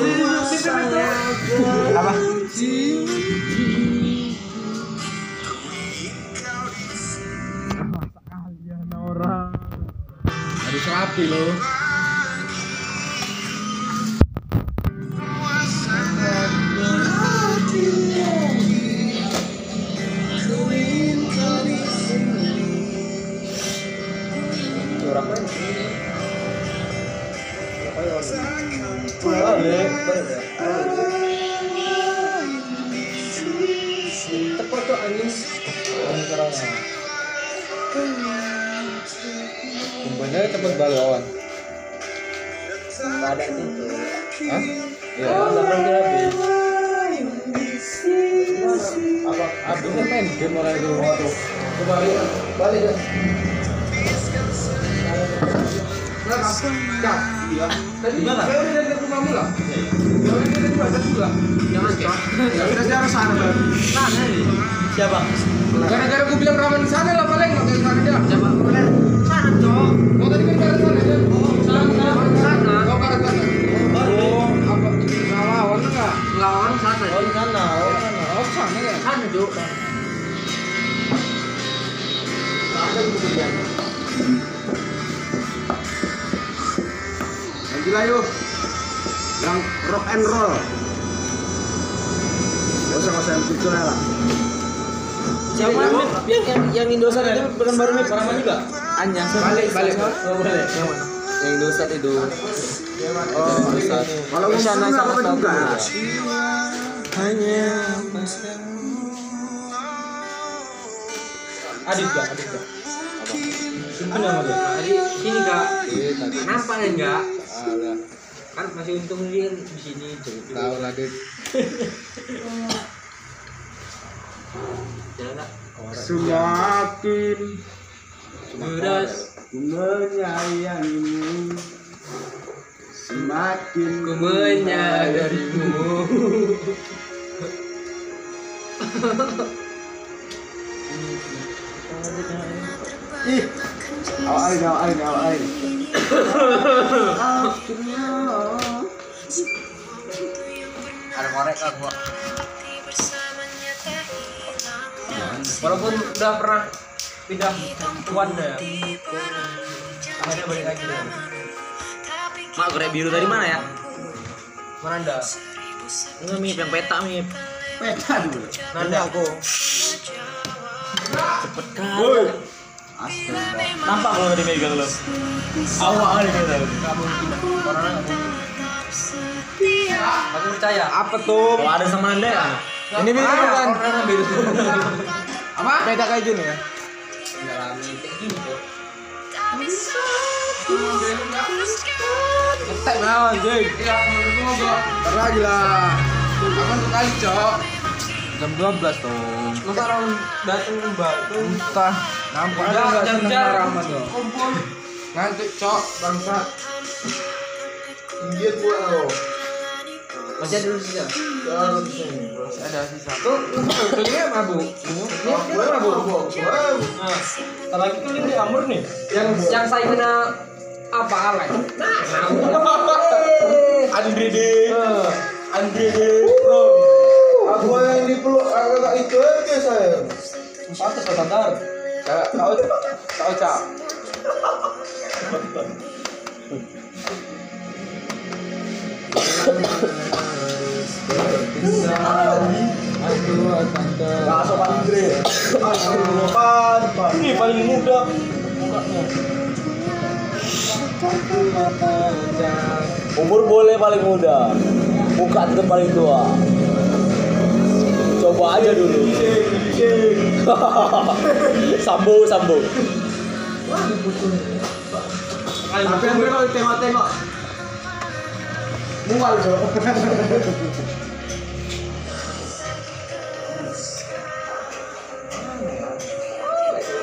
Apa? Kalian orang. Harus rapi loh. Juga. Hanya Adit gak? Adit gak? Apa nama dia? Tadi sini kak, kenapa ya enggak? Kan masih untung dia di sini. Tahu lah Dit. Jalan kak. Semakin Beras, menyayangimu Semakin ku menyadarimu. Ih, awal air, awal air, awal air. Ada korek kak gua. Walaupun udah pernah pindah tuan ya. Akhirnya balik lagi deh. Mak korek biru tadi mana ya? Mana anda? Enggak mip yang peta mip. Peta dulu. Nanda aku. Cepet kali. Astaga. Nampak kalau tadi megang lo. Awal ini tau. Kamu corona nggak mungkin. Aku percaya. Apa tuh? Kalau ada sama anda ya? Ini biru kan? Corona biru. Apa? Peta kayak gini ya? Enggak lah, minta gitu. Ngetek anjing. Iya. Kapan cok? Jam 12 tuh. Masa orang datang mbak tuh Entah. Nampak ada Jangan, nggak jangan, seneng jangan. Rahmat lo? kumpul. Ngantuk cok bangsat. Injit gua lo. Masih ada dulu sisa. Masih ada sisa. Tuh, dia mabuk. Dia mabuk. Nah, Lagi tuh ini amur nih. yang yang saya kena apa alek? Andre D. Eh, Andre D. Bro. Aku yang dipeluk agak itu aja saya. Pantas kok standar. Kau kau cak. Bakso Andre. Pan, pan. Ini paling muda. Umur boleh paling muda. Muka tetap paling tua. Coba aja dulu. sambo, sambo. Tapi kalau tengok-tengok mual dong.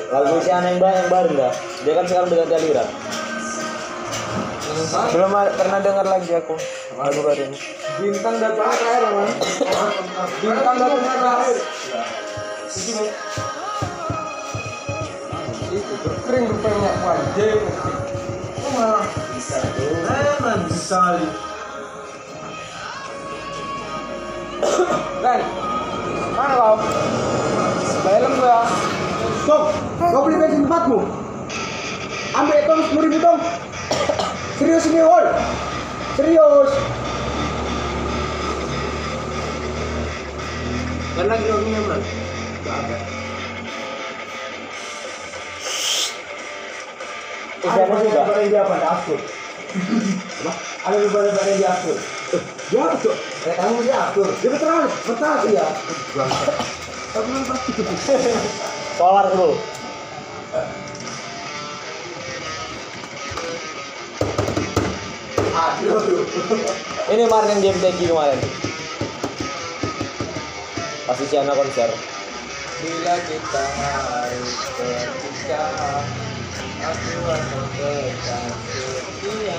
Lagu si yang, ba- yang baru dah. Dia kan sekarang dengan aliran. Belum pernah dengar lagi aku lagu baru ini. Bintang datang terakhir, man. Bintang datang terakhir. Itu berkering rupanya wajib. Malah bisa tuh? Enak Ren. Mana kau? Helm gua. Tong, kau beli bensin tempatmu. Ambil tong sepuluh ribu tong. Serius ini Wol. Serius. Kan lagi ngomongnya, Bro. Ada barang-barang yang dia apa? Diatur. Ada barang-barang yang diatur. Ya betul. Kamu diatur. Dia betul. Betul ya. Solar bro. Aduh. Ini kemarin yang game tagi kemarin. Pasti Ciana konser. Bila kita harus berpisah, aku akan tetap setia.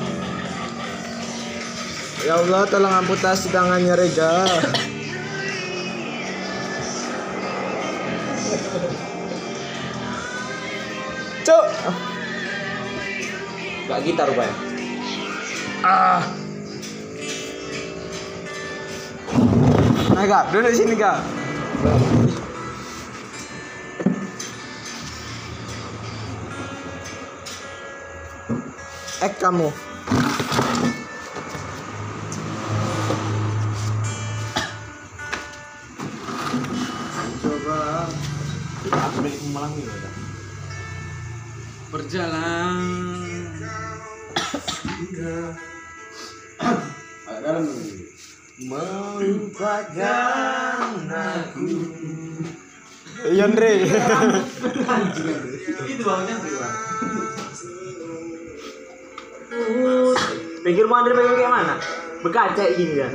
Ya Allah, tolong amputasi tangannya Rega. Cuk. Gak gitar rupanya. Ah. Nah, Kak, duduk sini, Kak. Ek kamu. Udah. Berjalan. Dalam Melupakan aku. Iya, Andre. Itu. Pikir mau Andre pengen kayak mana? Berkaca gini kan.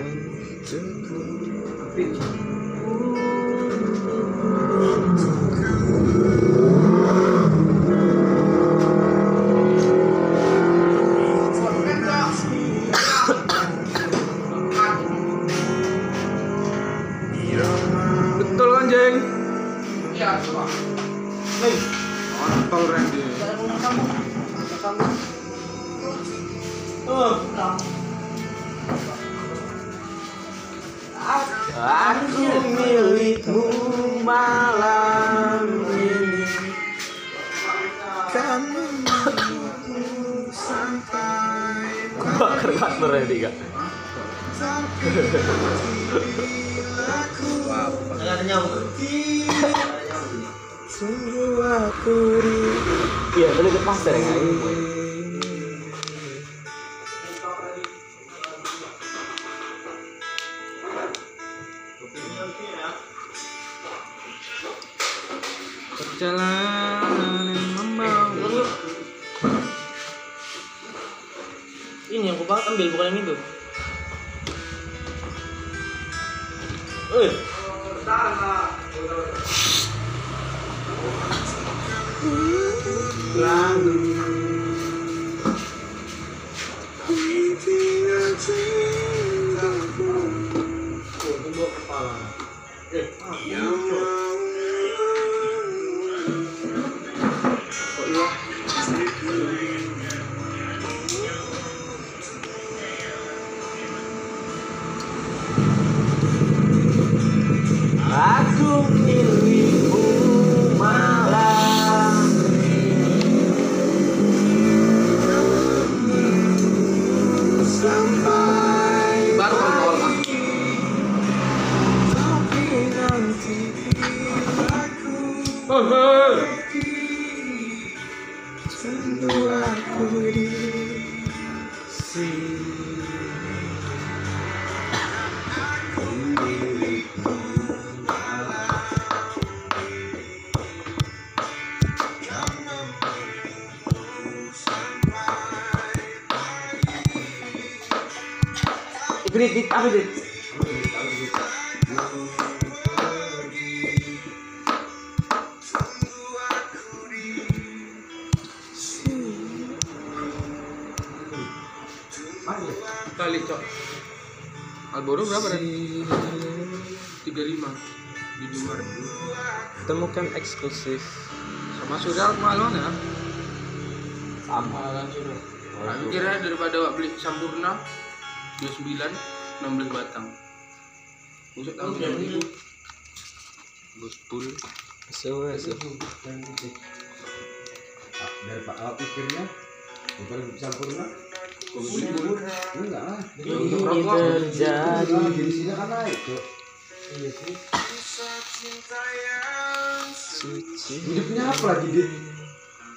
Apa grit? Kali cok. Alboro berapa dan? Tiga lima di luar. Temukan eksklusif. Sama Surya malam Usut tahu berapa itu? Bos pul. So, so. dari Pak Awak pikirnya bukan pul. enggak lah Ini terjadi. Nah, di sini kan naik tuh Suci. hidupnya apa lagi dit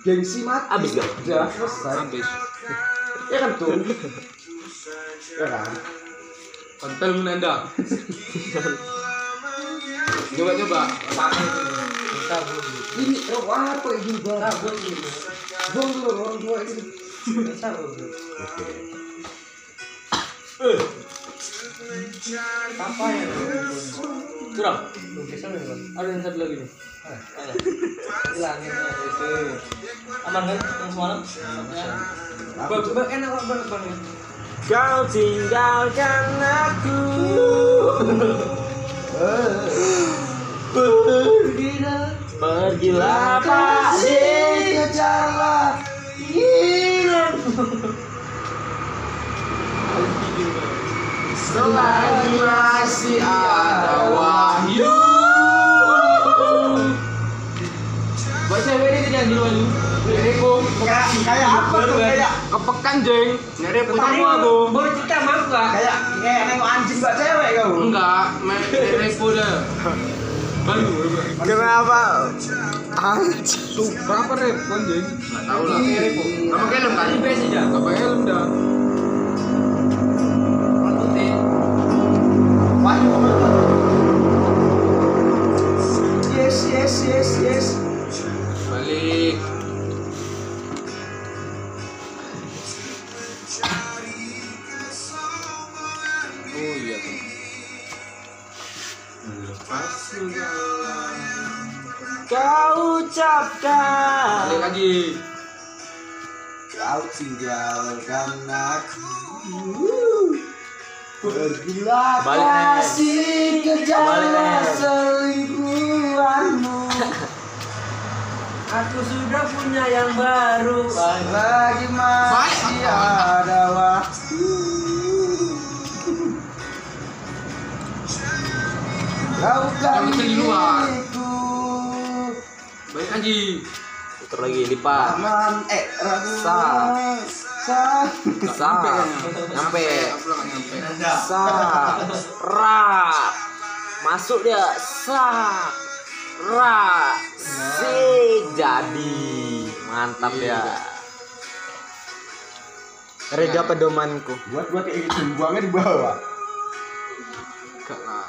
gengsi mati Abis gak? udah selesai Habis. ya kan tuh ya kan Kontol menanda. Coba coba. ini oh, apa ini bang bang dulu orang tua ini oke Kurang. Ada yang satu lagi nih. Ada. Hilangin itu. Aman kan yang semalam? Bang enak kok bang bang. Kau tinggalkan aku. Pergilah, pergilah Pak di kejarlah Selagi masih ada wahyu. Buat cewek ini tidak jual lu. Nyeriku. Kayak kayak apa tuh kayak Kepekan jeng. Nyeriku kamu aku. Baru cerita mau gak? kayak kayak nengok anjing mbak cewek kau Enggak, dah. Baru. Kenapa? Tuh, berapa rep anjing? Enggak tahu lah. Nyeriku. Kamu helm kan? biasa aja. Apa helm dah? Apa yes yes yes yes Kau ucapkan. Balik lagi. kau tinggalkan aku. Pergilah kasih Balik, Nen. selingkuhanmu. Aku sudah punya yang baru. Lagi masih ada waktu. Kau kan di luar. Balik lagi. Putar lagi lipat. Aman, eh ragu. Sa. Sa. Nggak Sa. nyampe. Sa. Ra. Masuk dia. Sa. Ra. Si. Jadi. Mantap ya. Reda pedomanku. Buat gua kayak gitu, buangnya di bawah Enggak lah.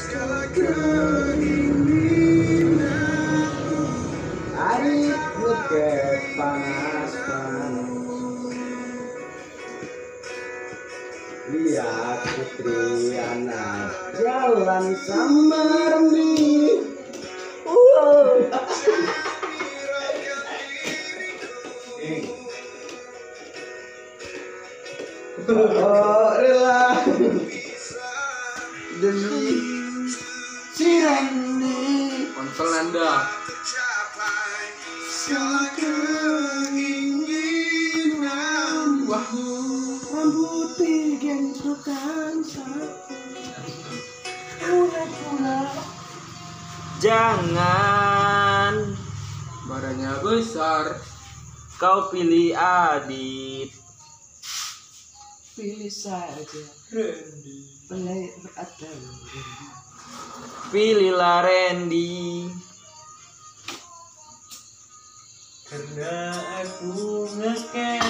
Hari ngeket panas panas Lihat putri anak jalan sama Remi Jangan. Badannya besar. Kau pilih Adit. Pilih saja. Pelai atau Pilihlah Randy. Karena aku ngeket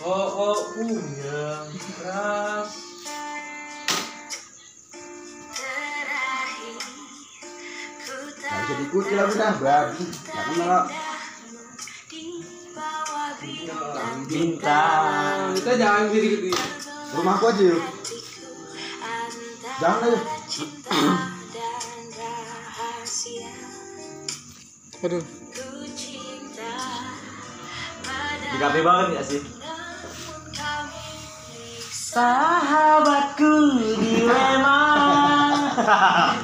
Oh, oh punya ras Bisa diikuti lagu dah, babi. Gak kenal. Bintang Kita jangan diri gitu. Rumahku aja yuk. Jangan aja. Aduh. Dikapi banget gak sih? Sahabatku dilema Sabar,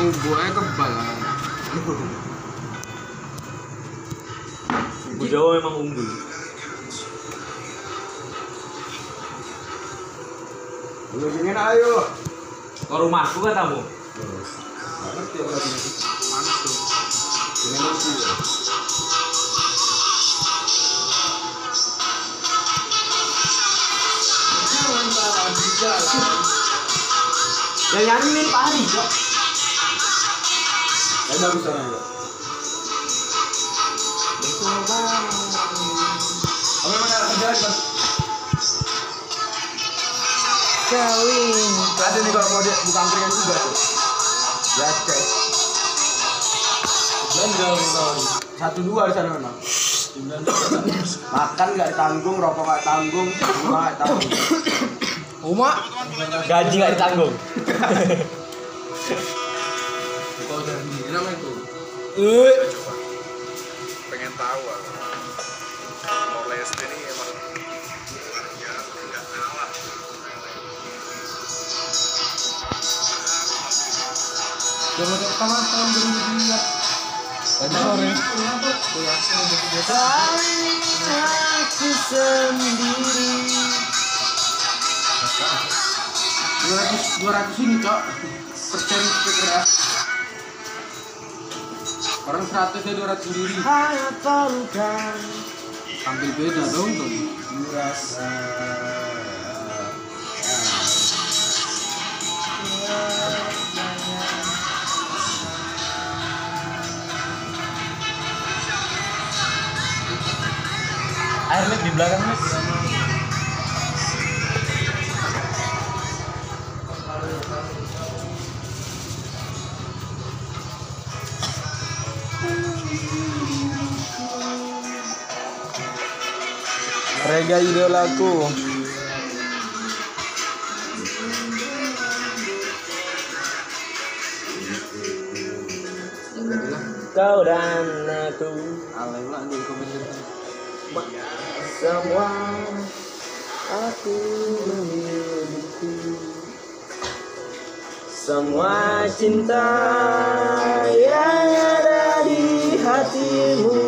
Tubuhnya kebal. Bu Jawa memang unggul Lu sini ayo. Ke rumahku katamu ngerti lagi. Tuh. Ini ya. Yang nyanyi Pak Hari Saya bagus sana ya. Apa mana kerja bang? Kawin Ada nih kalau mau dia buka angkringan juga tuh. Ya cek. Dan jauh tahun Satu dua di sana memang. Makan nggak ditanggung, rokok nggak tanggung, rumah nggak tanggung. Uma. Gaji gak ditanggung pengen tahu aku. Timor Leste ini emang biasa nggak kalah. Jangan pertama tahun 2003. Tadi sore. Aku sendiri Dua ratus dua ratus ini cok. Persen speaker ya. Orang seratusnya dua ratus sendiri. Hafalkan Tampil beda dong tuh. Merasa. Air di belakang Lip Rega idolaku. Kau dan aku. Semua Aku memilikiku Semua cinta Yang ada di hatimu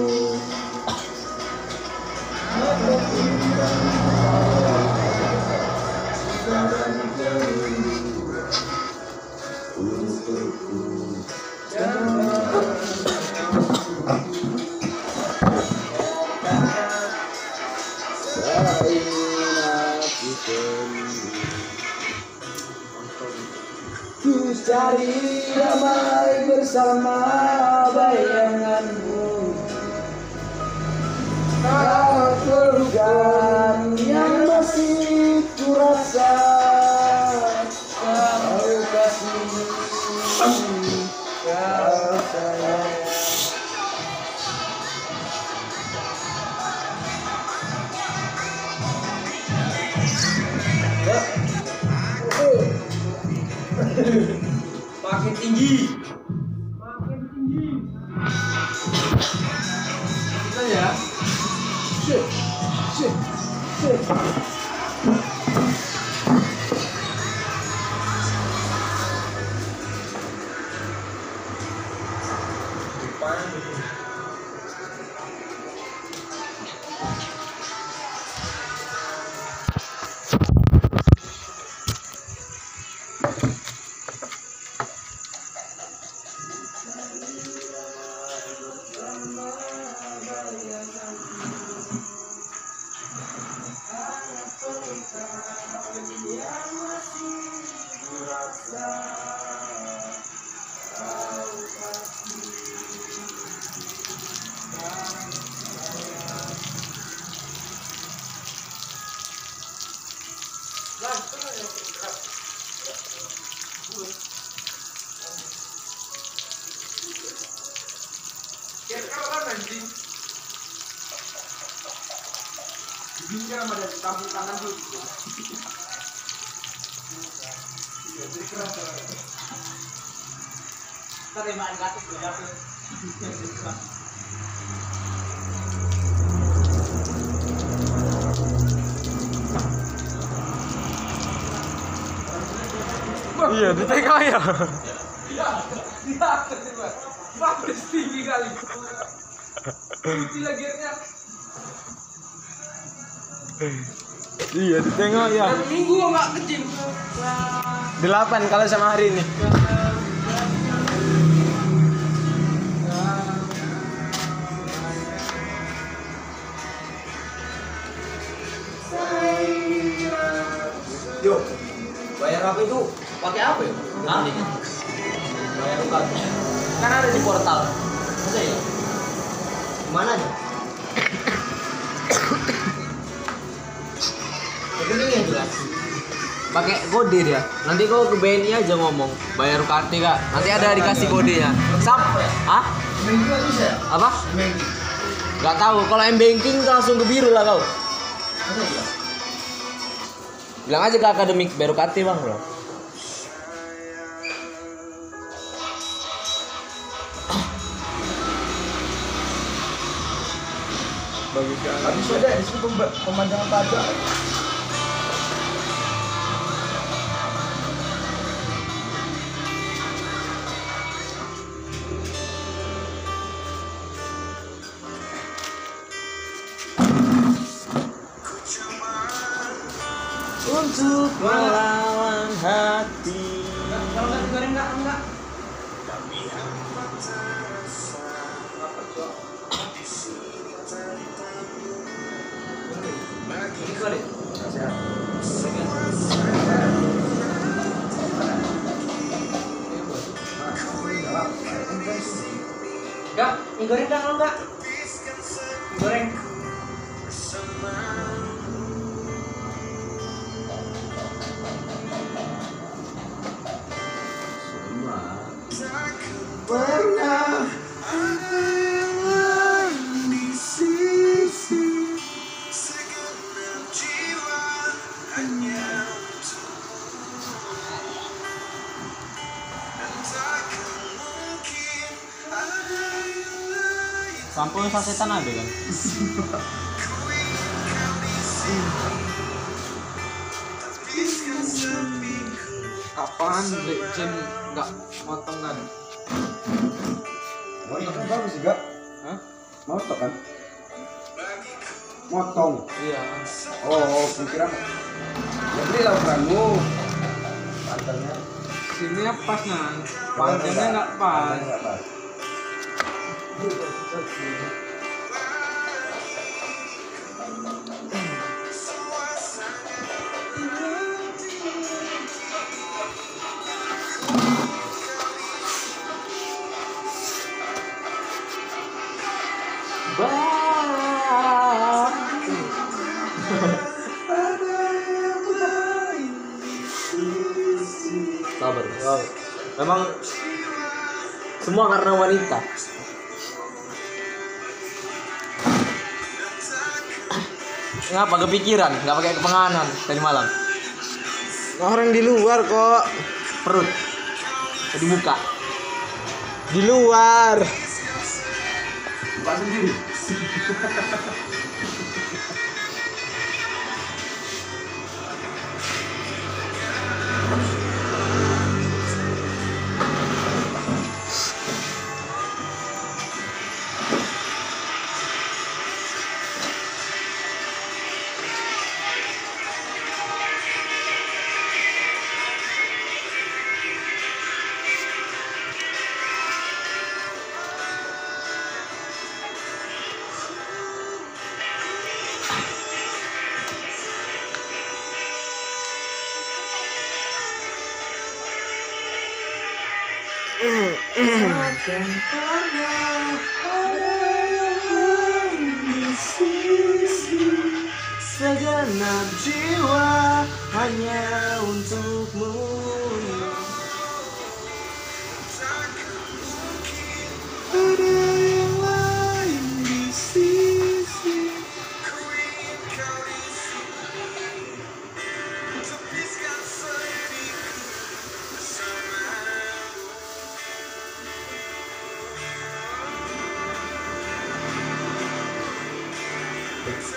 Terima kasih. Iya di TK ya Bagus tinggi kali. Kunci lagi ya. Iya ditengok ya. Minggu nggak kecil. Delapan kalau sama hari ini kode dia. Nanti kau ke BNI aja ngomong bayar UKT kak. Nanti ada dikasih kodenya sap ah ya? apa? Nggak tahu kalau m banking langsung ke biru lah kau. Bilang aja ke akademik bayar UKT bang bro. Habis aja di situ pemandangan pajak. Mie enggak kalau sampo sasetan ada kan Kapan Jen nggak motong kan? Motor kan bagus juga. Hah? Motor kan? Motong. Iya. Oh, oh kira Ya beli lah ukuranmu. Pantalnya. Sini pas nah. Pantalnya Panjangnya nggak pas. Sabar. Memang semua karena wanita. Ngapa kepikiran? Nggak pakai kepenganan tadi malam. Orang di luar kok. Perut. Tadi muka. Di luar. Pak sendiri.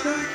Thank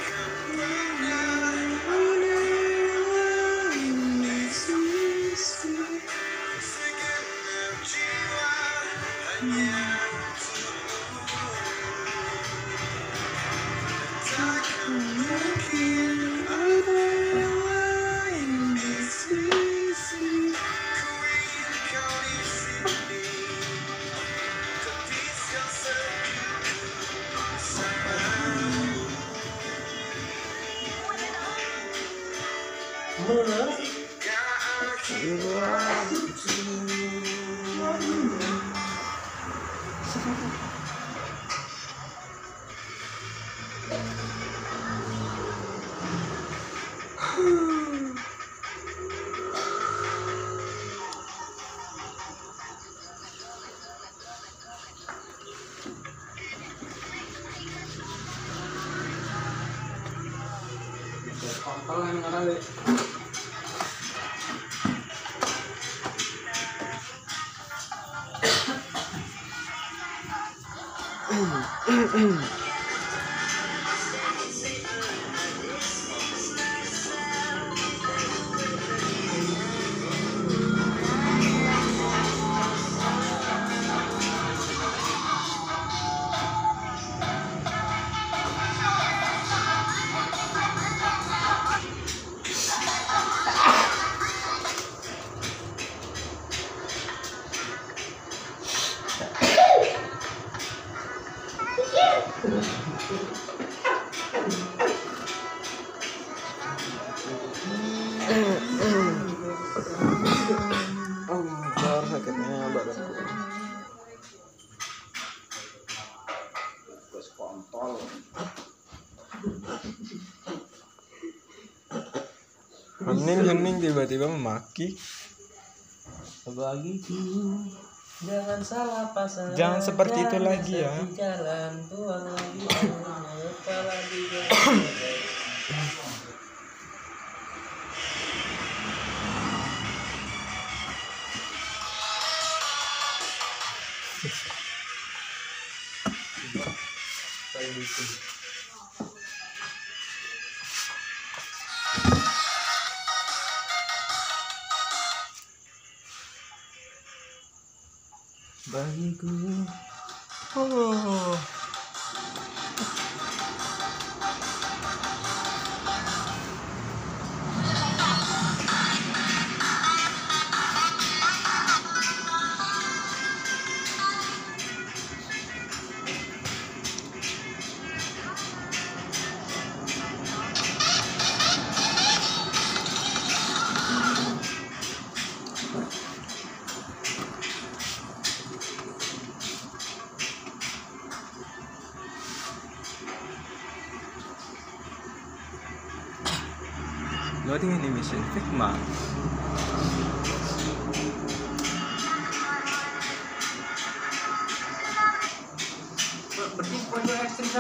Oh, sakitnya badanku. Hening hening tiba-tiba memaki. Bagiku jangan salah pasangan. Jangan seperti itu lagi ya. Jalan tuang lagi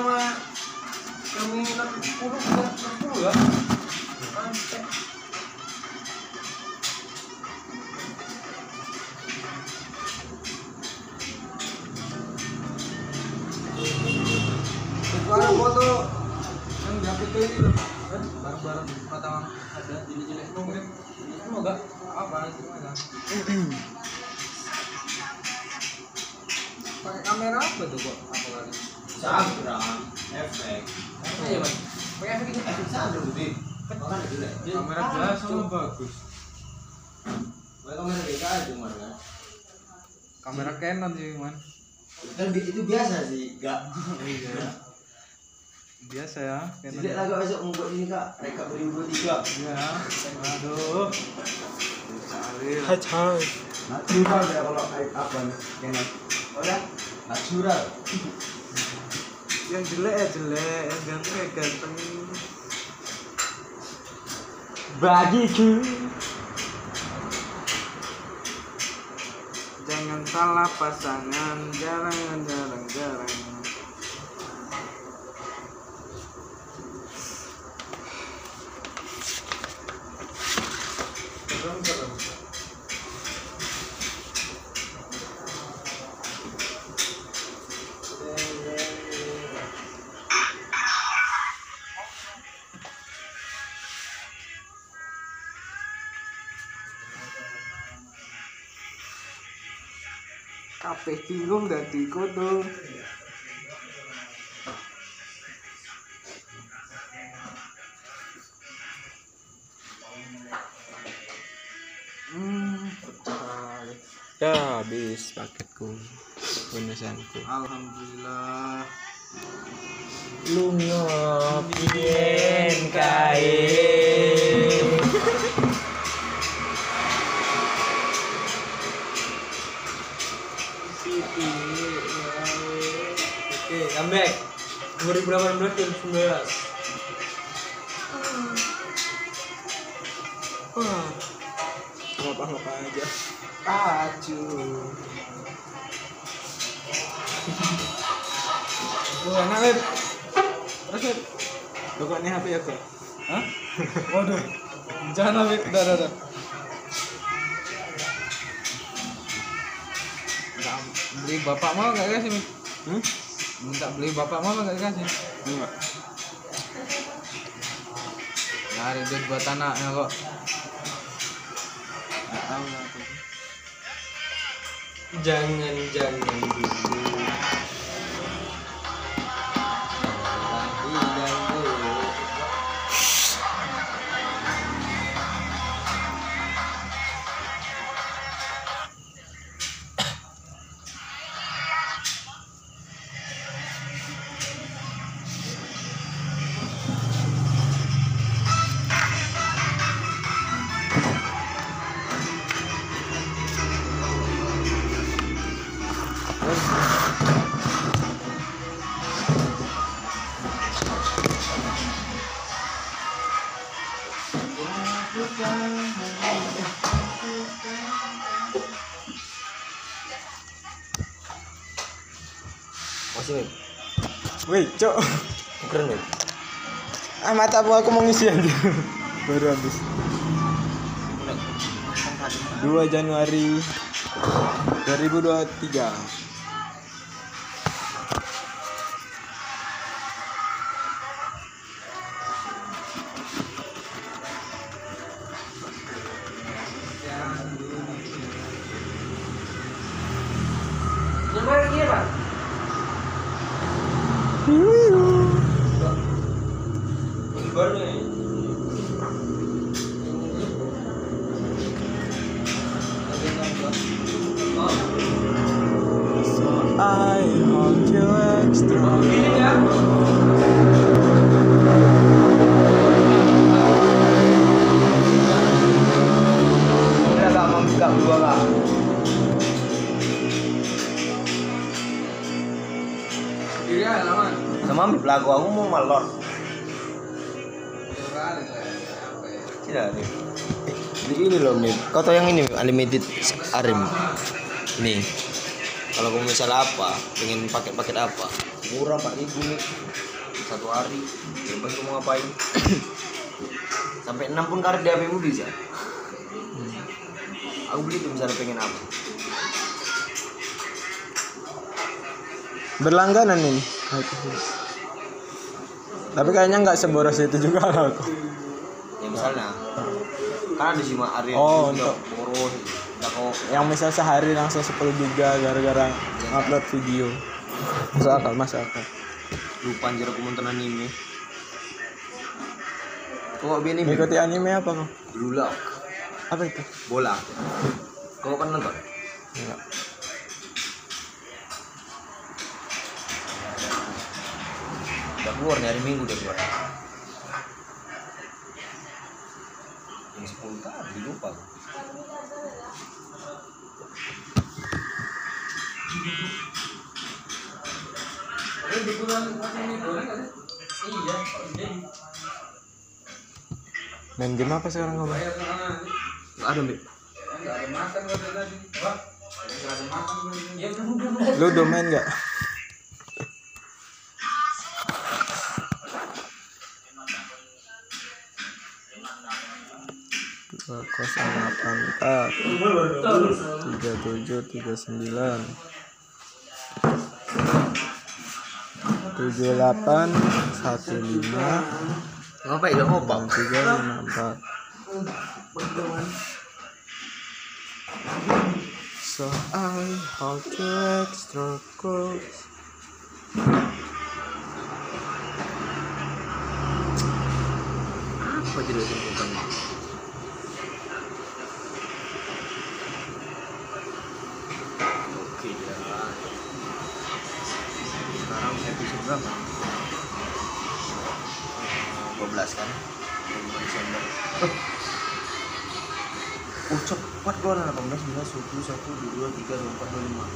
sama kami 60 bukan 60 ya. Kamera jelas sama bagus. Kamera DKI cuma kan. Kamera Canon sih, Man. Kan itu biasa sih, enggak. Iya. Biasa ya, Canon. Jelek lah kak besok membuat ini kak, rekap 2023. Iya. Aduh. Sekali. Natural ya kalau kayak apa nih, Canon. Oh ya, natural. Yang jelek ya jelek, yang ganteng ya ganteng. Bagiku. Jangan salah pasangan, jarang jarang jarang. Kabeh bingung dadi kodo. Hmm, pecah. Ya habis paketku bonusanku. Alhamdulillah. Lunga piyen kae. Comeback 2018 dan 19 Wah. Ngapa-ngapa aja. Aju Wah, enak, Lip. Terus, Lip. Pokoknya HP aku. Hah? Waduh. Jangan, Lip. Udah, udah, udah. Beli bapak mau gak kasih? Hmm? Minta beli bapak mau gak kasih? Enggak. Nyari duit buat anaknya kok. Nggak tahu lah aku. Jangan, jangan dulu Masih nih. Wih, cok. Keren nih. Ah, mata aku mau ngisi aja. Baru habis. 2 Januari 2023. Arim. Nih. Kalau kamu misalnya apa, pengen paket-paket apa? Murah ribu nih. Satu hari. Bebas kamu ngapain? Sampai enam pun karet di HP bisa. Aku beli tuh misalnya pengen apa. Berlangganan ini. Tapi kayaknya nggak seboros itu juga lah aku. Ya misalnya. Kan ada sih Mak Arya. Oh, untuk- boros. Yang misal sehari langsung 10 giga gara-gara upload video. Masuk akal, masuk akal. lupa anjir aku nonton anime. Nggak anime? Mengikuti anime apa kok? Blue Lock. Apa itu? Bola. Kau kan nonton? Enggak. Udah keluar nih hari Minggu udah keluar. Yang 10 tadi lupa. aku. Ini di bulan masih ini boleh nggak sih? Iya, jadi Main game apa sekarang kamu? bayar ke sana nanti. Nggak ada, Mbak. Ada makan tadi. Wah, ada makan. Ya. Lu delapan empat tiga tujuh tiga sembilan tujuh delapan satu lima ya ngopak? tiga lima empat. So I how to extra course Apa jadi bukan? Oke ya. Sekarang episode berapa? 12 kan? 12 Desember. Oh, cepat gua 18, 19, 20, 1, 2, 3, 24, 25.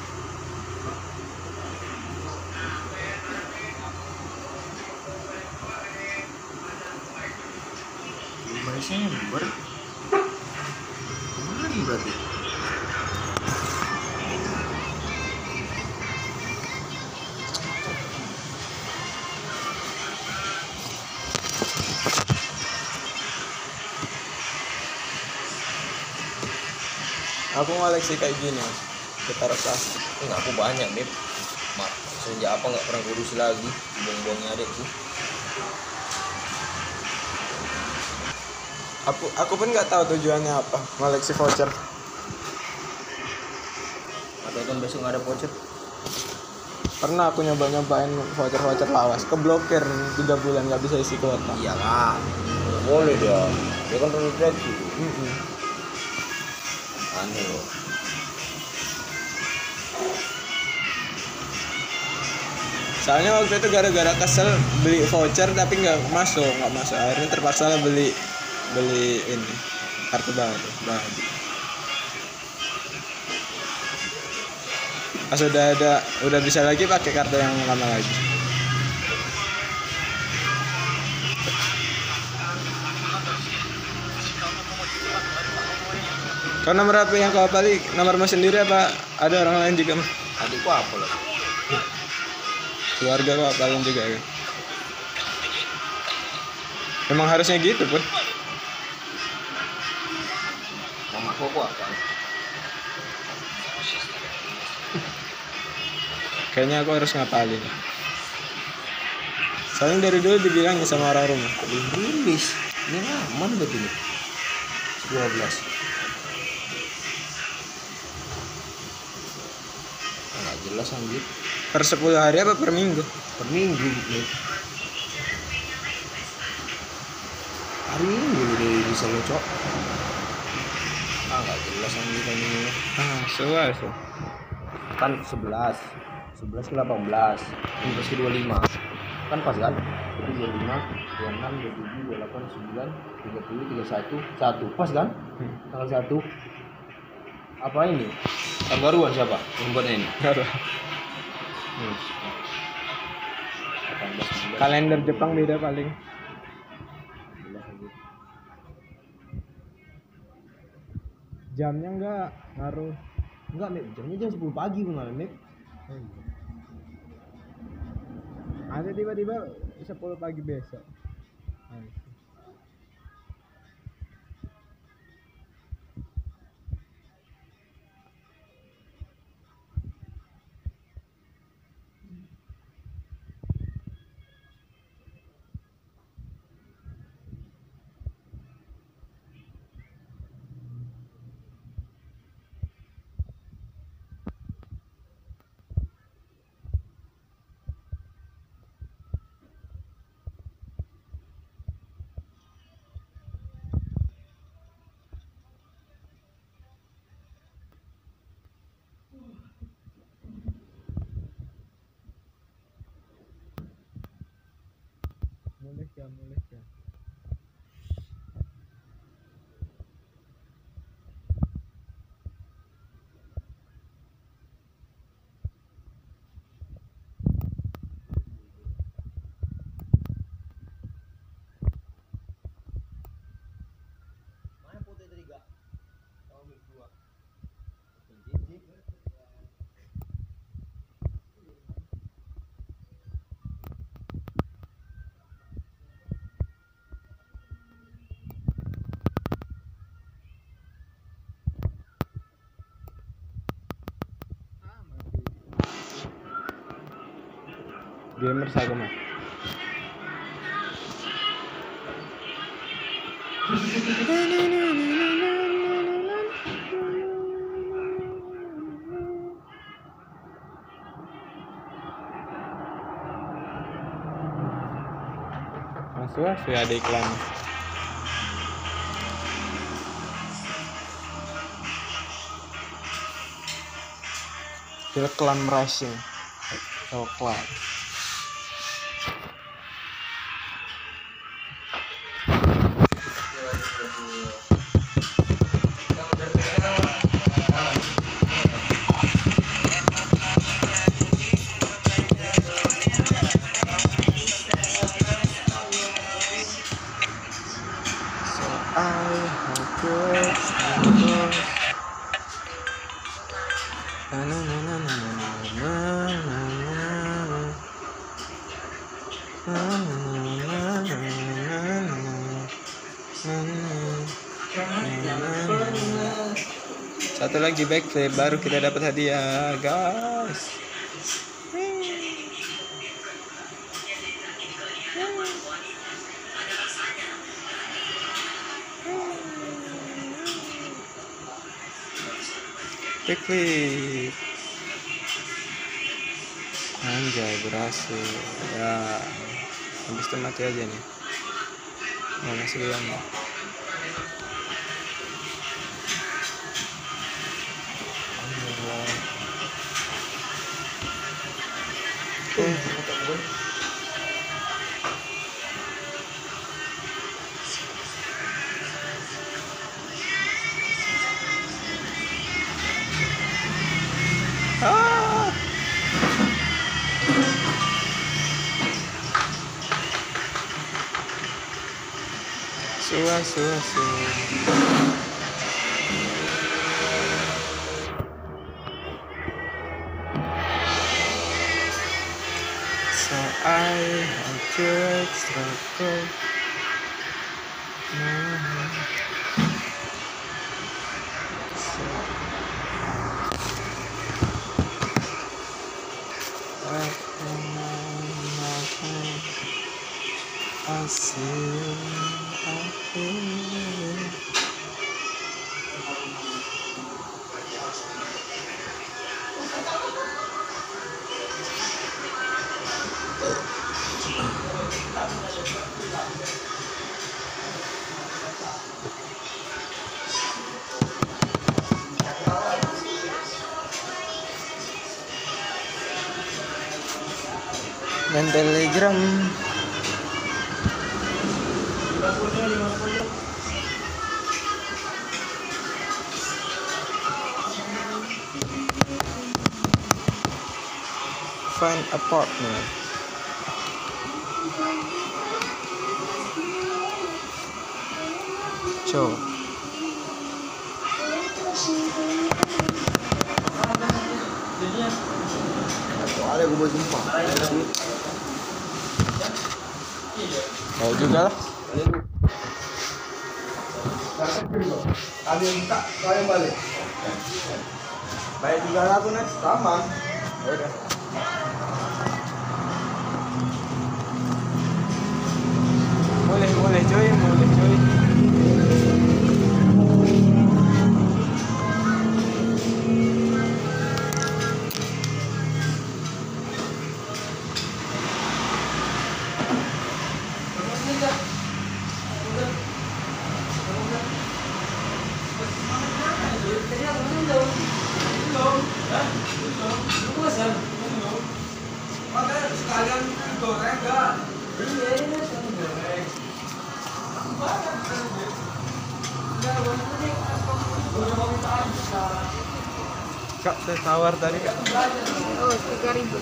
Lima Desember. Ngoleksi kayak gini Gitar plastik Enggak aku banyak, Beb. Mak, sejak apa nggak pernah kurus lagi, buang-buangnya adikku. Aku aku pun nggak tahu tujuannya apa ngoleksi voucher Atau kan besok nggak ada voucher. Pernah aku nyoba-nyobain voucher-voucher lawas Keblokir 3 bulan nggak bisa isi kuota Iya lah. Boleh dia. Dia kan. Mm-mm. Aneh Soalnya waktu itu gara-gara kesel beli voucher tapi nggak masuk, nggak masuk. Akhirnya terpaksa lah beli beli ini kartu baru. baru. Pas udah ada udah bisa lagi pakai kartu yang lama lagi. Kau nomor apa yang kau hafali? Nomormu sendiri apa ada orang lain juga? Mas? Adikku apa loh? keluarga kok kalian juga ya emang harusnya gitu pun Mama kok apa? kayaknya aku harus ngapalin soalnya dari dulu dibilangnya sama orang rumah rilis. Ini aman betul ini. 12. Jelas anjir. per 10 hari apa per minggu Per minggu nih. Hari minggu udah bisa lo cok. Ah nggak jelas anjir kan ini. ah so Kan 11 11 ke 18 11 ke 25 Kan pas kan? Jadi 25 26 27 28 9 30 31 1 Pas kan? Tanggal 1 Apa ini? Tanggaruan siapa? Yang buatnya ini? Hmm. 18 19 kalender Jepang beda paling jamnya enggak ngaruh Enggak, Mip. Jamnya jam 10 pagi kemarin, Mip. ada tiba-tiba 10 pagi besok mulai ملكة ملكة gamers agama masuk sudah ada iklan. Iklan Racing. Silklam Satu lagi backflip baru kita dapat hadiah, guys. Backflip. Anjay berhasil ya habis itu mati aja nih mau masih bilang Ah! sure, sure. main telegram find a partner Jadi ya. Ada gue buat jumpa. Mau juga lah. Kami minta kalian balik. Bayar tiga aku nih sama. Ya udah. Boleh, boleh cuy, boleh tadi kak. Oh, tiga ribu.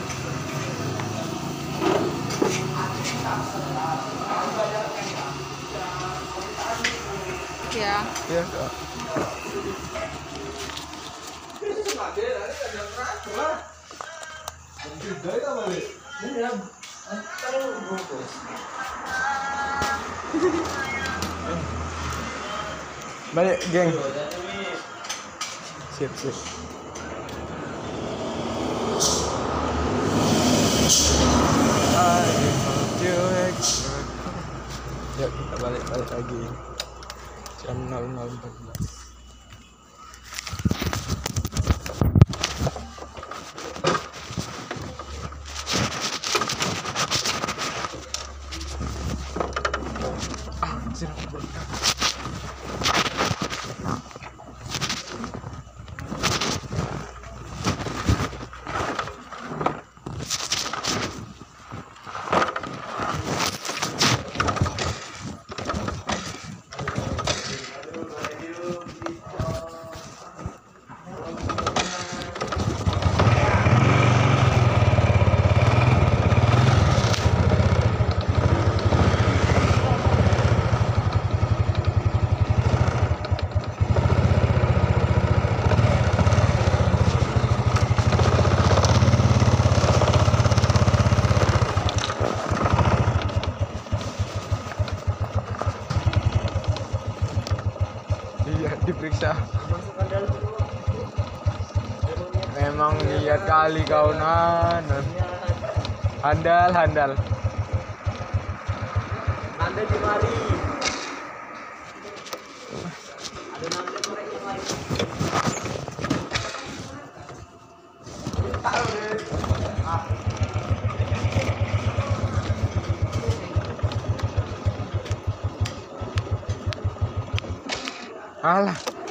Ya. Iya kak. Balik, geng. Sip, sip. I want you extra. Yuk kita balik balik lagi. Jam 00.14. Ah, anjir, aku berkah. Iya, diperiksa. Memang niat kali kau nan. Handal, handal. Anda di mari. Alah.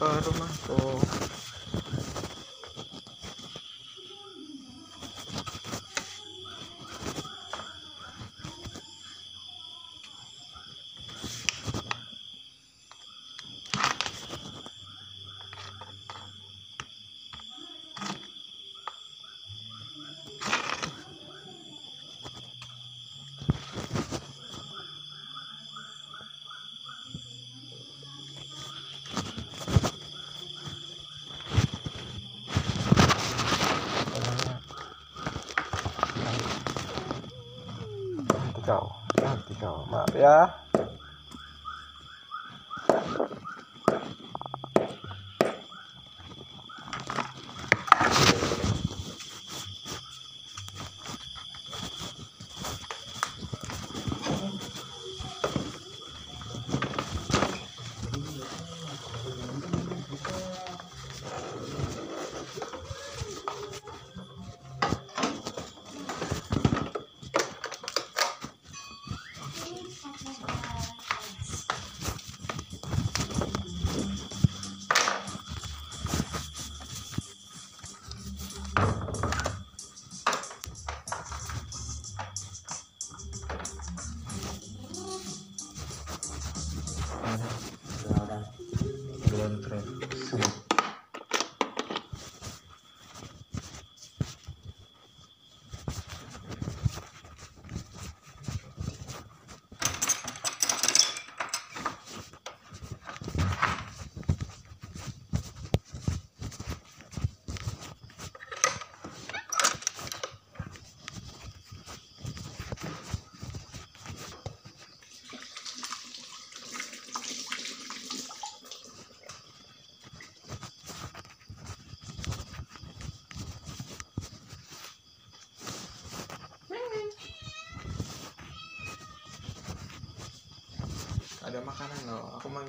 Ke rumahku. Nanti kau, nanti kau, maaf ya.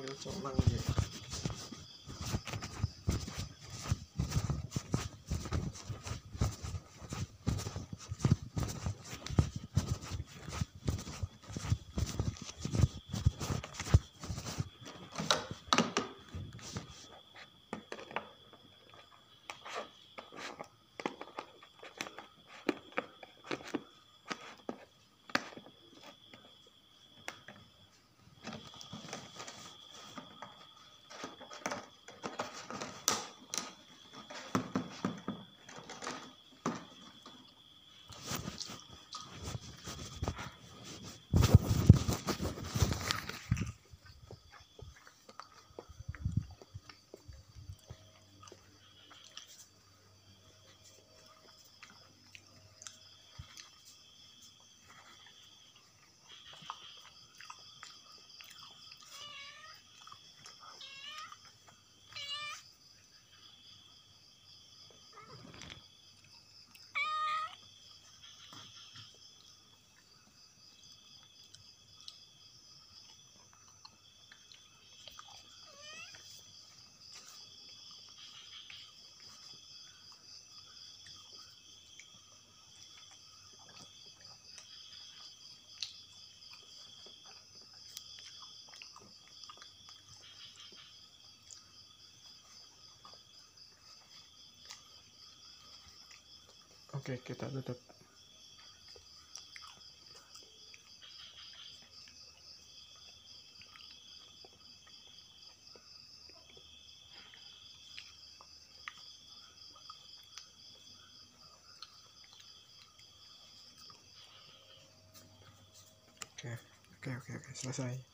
Loh. Aku manggil cuma manggil. Oke, kita tutup. Oke, oke, oke, selesai.